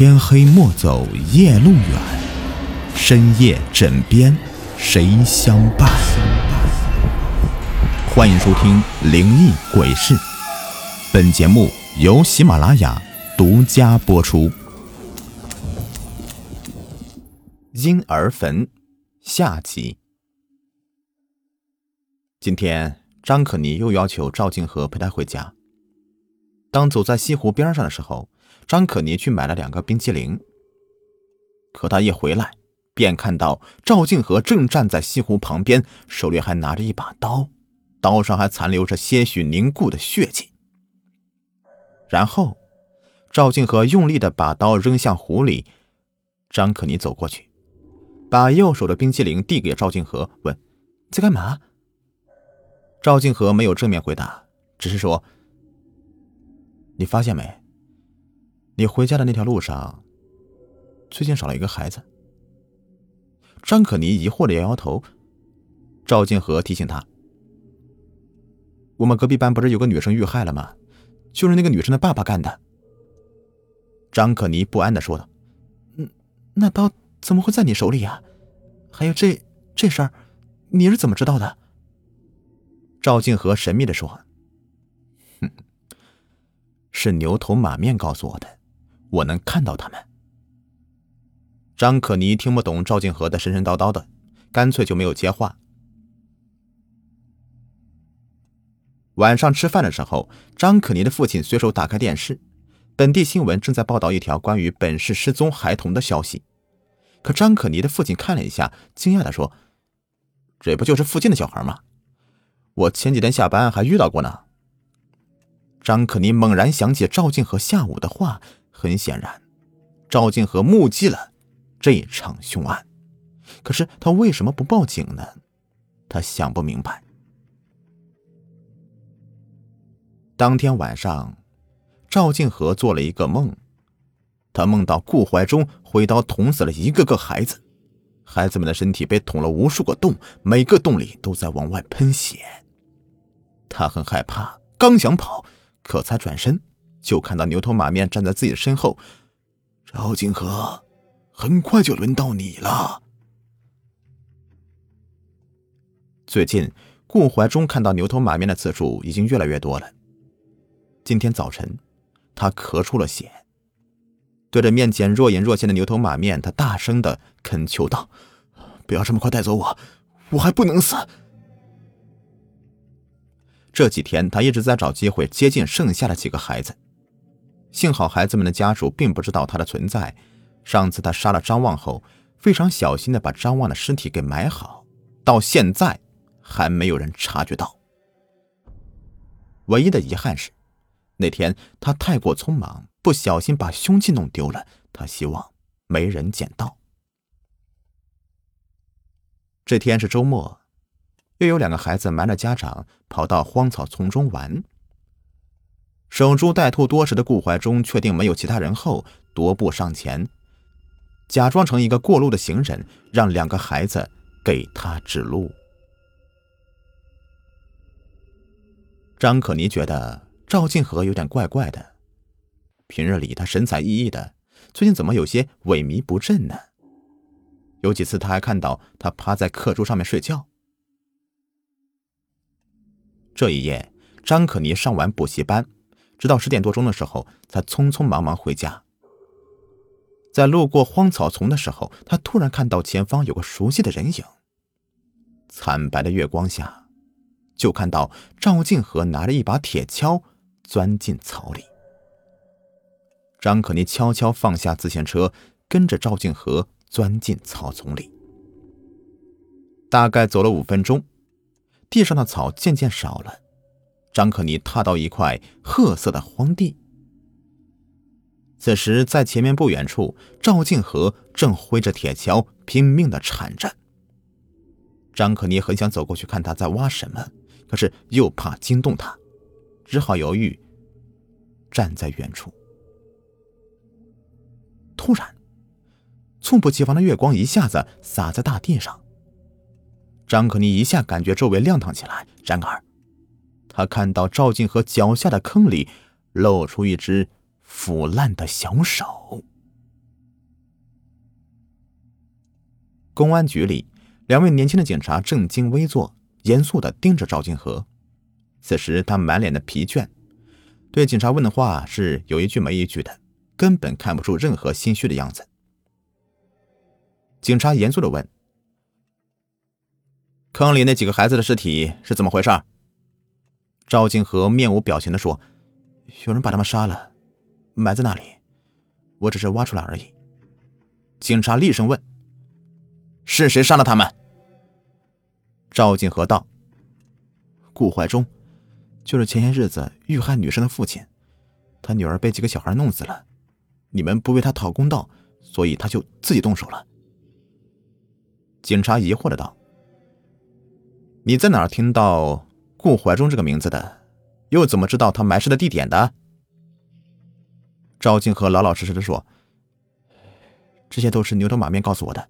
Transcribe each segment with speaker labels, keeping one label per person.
Speaker 1: 天黑莫走夜路远，深夜枕边谁相伴？欢迎收听《灵异鬼事》，本节目由喜马拉雅独家播出。婴儿坟下集。今天张可妮又要求赵静和陪她回家。当走在西湖边上的时候，张可妮去买了两个冰淇淋。可他一回来，便看到赵静和正站在西湖旁边，手里还拿着一把刀，刀上还残留着些许凝固的血迹。然后，赵静和用力的把刀扔向湖里。张可妮走过去，把右手的冰淇淋递给赵静和，问：“在干嘛？”赵静和没有正面回答，只是说。你发现没？你回家的那条路上，最近少了一个孩子。张可妮疑惑的摇摇头。赵静和提醒他：“我们隔壁班不是有个女生遇害了吗？就是那个女生的爸爸干的。”张可妮不安的说道：“嗯，那刀怎么会在你手里呀？还有这这事儿，你是怎么知道的？”赵静和神秘的说。哼是牛头马面告诉我的，我能看到他们。张可妮听不懂赵静和的神神叨叨的，干脆就没有接话。晚上吃饭的时候，张可妮的父亲随手打开电视，本地新闻正在报道一条关于本市失踪孩童的消息。可张可妮的父亲看了一下，惊讶的说：“这不就是附近的小孩吗？我前几天下班还遇到过呢。”张可妮猛然想起赵静和下午的话，很显然，赵静和目击了这场凶案。可是他为什么不报警呢？他想不明白。当天晚上，赵静和做了一个梦，他梦到顾怀忠挥刀捅死了一个个孩子，孩子们的身体被捅了无数个洞，每个洞里都在往外喷血。他很害怕，刚想跑。可才转身，就看到牛头马面站在自己的身后。赵景和，很快就轮到你了。最近，顾怀忠看到牛头马面的次数已经越来越多了。今天早晨，他咳出了血，对着面前若隐若现的牛头马面，他大声的恳求道：“不要这么快带走我，我还不能死。”这几天，他一直在找机会接近剩下的几个孩子。幸好孩子们的家属并不知道他的存在。上次他杀了张望后，非常小心的把张望的尸体给埋好，到现在还没有人察觉到。唯一的遗憾是，那天他太过匆忙，不小心把凶器弄丢了。他希望没人捡到。这天是周末。又有两个孩子瞒着家长跑到荒草丛中玩。守株待兔多时的顾怀忠确定没有其他人后，踱步上前，假装成一个过路的行人，让两个孩子给他指路。张可妮觉得赵静和有点怪怪的，平日里他神采奕奕的，最近怎么有些萎靡不振呢？有几次他还看到他趴在课桌上面睡觉。这一夜，张可妮上完补习班，直到十点多钟的时候，才匆匆忙忙回家。在路过荒草丛的时候，他突然看到前方有个熟悉的人影。惨白的月光下，就看到赵静和拿着一把铁锹钻进草里。张可妮悄悄放下自行车，跟着赵静和钻进草丛里。大概走了五分钟。地上的草渐渐少了，张可妮踏到一块褐色的荒地。此时，在前面不远处，赵静和正挥着铁锹拼命的铲着。张可妮很想走过去看他在挖什么，可是又怕惊动他，只好犹豫，站在远处。突然，猝不及防的月光一下子洒在大地上。张可妮一下感觉周围亮堂起来，然而，他看到赵静和脚下的坑里露出一只腐烂的小手。公安局里两位年轻的警察正襟危坐严肃的盯着赵静和。此时他满脸的疲倦对警察问的话是有一句没一句的根本看不出任何心虚的样子。警察严肃的问坑里那几个孩子的尸体是怎么回事赵金河面无表情地说：“有人把他们杀了，埋在那里，我只是挖出来而已。”警察厉声问：“是谁杀了他们？”赵金河道：“顾怀忠，就是前些日子遇害女生的父亲，他女儿被几个小孩弄死了，你们不为他讨公道，所以他就自己动手了。”警察疑惑的道：“你在哪儿听到顾怀忠这个名字的？又怎么知道他埋尸的地点的？”赵静和老老实实的说：“这些都是牛头马面告诉我的。”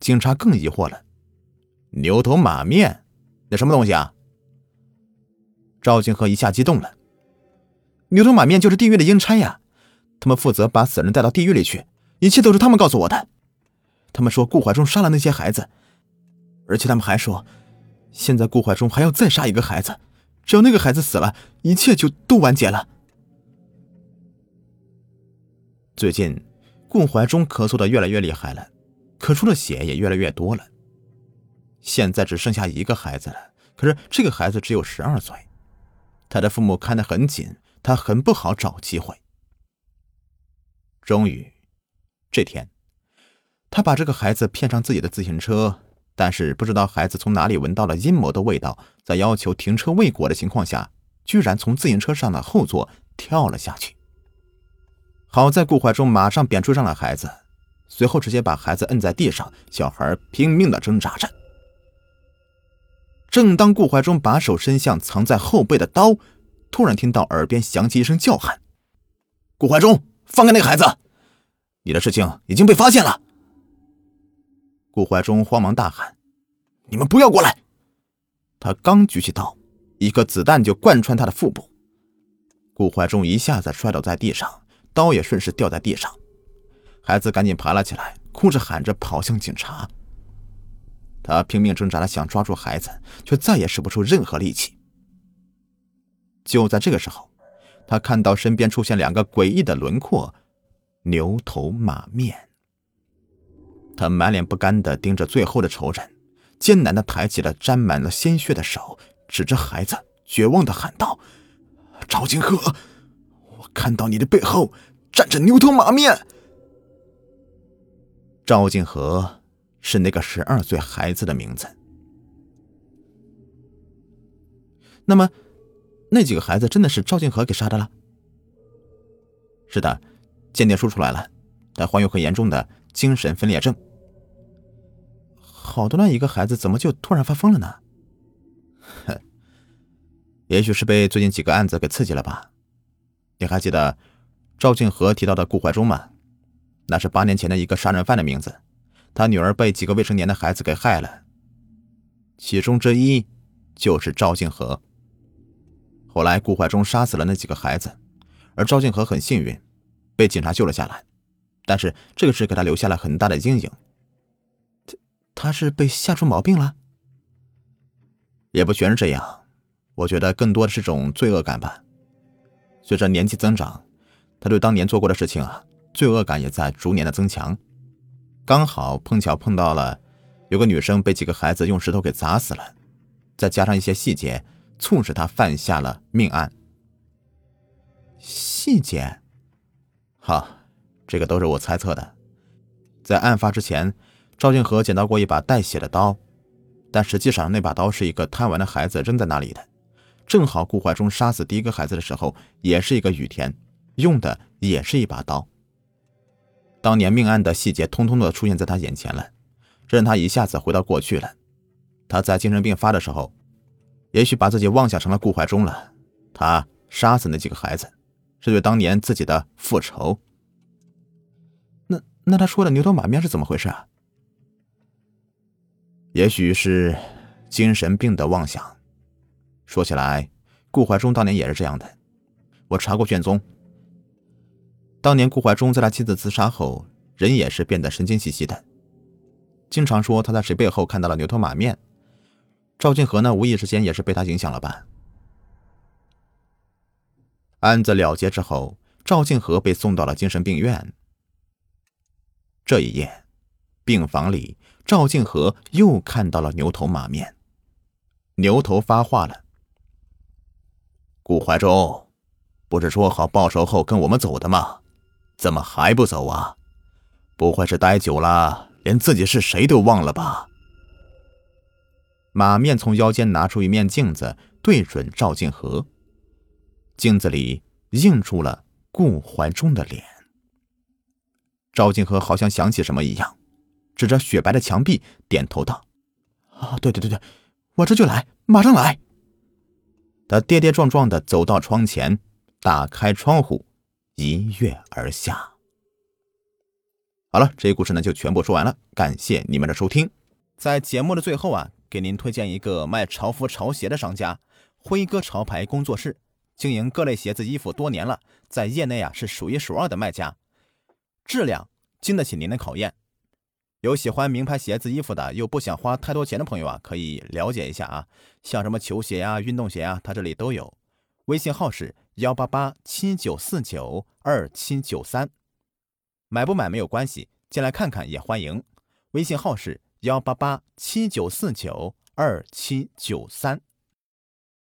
Speaker 1: 警察更疑惑了：“牛头马面，那什么东西啊？”赵静和一下激动了：“牛头马面就是地狱的阴差呀！他们负责把死人带到地狱里去，一切都是他们告诉我的。”他们说顾怀忠杀了那些孩子，而且他们还说，现在顾怀忠还要再杀一个孩子，只要那个孩子死了，一切就都完结了。最近，顾怀忠咳嗽的越来越厉害了，咳出的血也越来越多了。现在只剩下一个孩子了，可是这个孩子只有十二岁，他的父母看得很紧，他很不好找机会。终于，这天。他把这个孩子骗上自己的自行车，但是不知道孩子从哪里闻到了阴谋的味道，在要求停车未果的情况下，居然从自行车上的后座跳了下去。好在顾怀忠马上便追上了孩子，随后直接把孩子摁在地上，小孩拼命的挣扎着。正当顾怀忠把手伸向藏在后背的刀，突然听到耳边响起一声叫喊：“顾怀忠，放开那个孩子！你的事情已经被发现了。”顾怀忠慌忙大喊：“你们不要过来！”他刚举起刀，一颗子弹就贯穿他的腹部。顾怀忠一下子摔倒在地上，刀也顺势掉在地上。孩子赶紧爬了起来，哭着喊着跑向警察。他拼命挣扎的想抓住孩子，却再也使不出任何力气。就在这个时候，他看到身边出现两个诡异的轮廓，牛头马面。他满脸不甘的盯着最后的仇人，艰难的抬起了沾满了鲜血的手，指着孩子，绝望的喊道：“赵金河，我看到你的背后站着牛头马面。”赵金河是那个十二岁孩子的名字。那么，那几个孩子真的是赵金河给杀的了？是的，鉴定书出来了，他患有很严重的。精神分裂症，好端端一个孩子，怎么就突然发疯了呢？哼，也许是被最近几个案子给刺激了吧？你还记得赵静和提到的顾怀忠吗？那是八年前的一个杀人犯的名字，他女儿被几个未成年的孩子给害了，其中之一就是赵静和。后来顾怀忠杀死了那几个孩子，而赵静和很幸运，被警察救了下来。但是这个事给他留下了很大的阴影。他他是被吓出毛病了？也不全是这样，我觉得更多的是种罪恶感吧。随着年纪增长，他对当年做过的事情啊，罪恶感也在逐年的增强。刚好碰巧碰到了有个女生被几个孩子用石头给砸死了，再加上一些细节，促使他犯下了命案。细节，好。这个都是我猜测的。在案发之前，赵静和捡到过一把带血的刀，但实际上那把刀是一个贪玩的孩子扔在那里的。正好顾怀忠杀死第一个孩子的时候，也是一个雨天，用的也是一把刀。当年命案的细节通通的出现在他眼前了，这让他一下子回到过去了。他在精神病发的时候，也许把自己妄想成了顾怀忠了。他杀死那几个孩子，是对当年自己的复仇。那他说的牛头马面是怎么回事啊？也许是精神病的妄想。说起来，顾怀忠当年也是这样的。我查过卷宗，当年顾怀忠在他妻子自杀后，人也是变得神经兮兮的。经常说他在谁背后看到了牛头马面。赵静和呢，无意之间也是被他影响了吧？案子了结之后，赵静和被送到了精神病院。这一夜，病房里，赵静和又看到了牛头马面。牛头发话了：“顾怀忠，不是说好报仇后跟我们走的吗？怎么还不走啊？不会是待久了，连自己是谁都忘了吧？”马面从腰间拿出一面镜子，对准赵静和。镜子里映出了顾怀忠的脸。赵静和好像想起什么一样，指着雪白的墙壁点头道：“啊，对对对对，我这就来，马上来。”他跌跌撞撞的走到窗前，打开窗户，一跃而下。好了，这一故事呢就全部说完了，感谢你们的收听。在节目的最后啊。给您推荐一个卖潮服潮鞋的商家——辉哥潮牌工作室，经营各类鞋子衣服多年了，在业内啊是数一数二的卖家，质量经得起您的考验。有喜欢名牌鞋子衣服的，又不想花太多钱的朋友啊，可以了解一下啊，像什么球鞋呀、运动鞋啊，他这里都有。微信号是幺八八七九四九二七九三，买不买没有关系，进来看看也欢迎。微信号是。幺八八七九四九二七九三。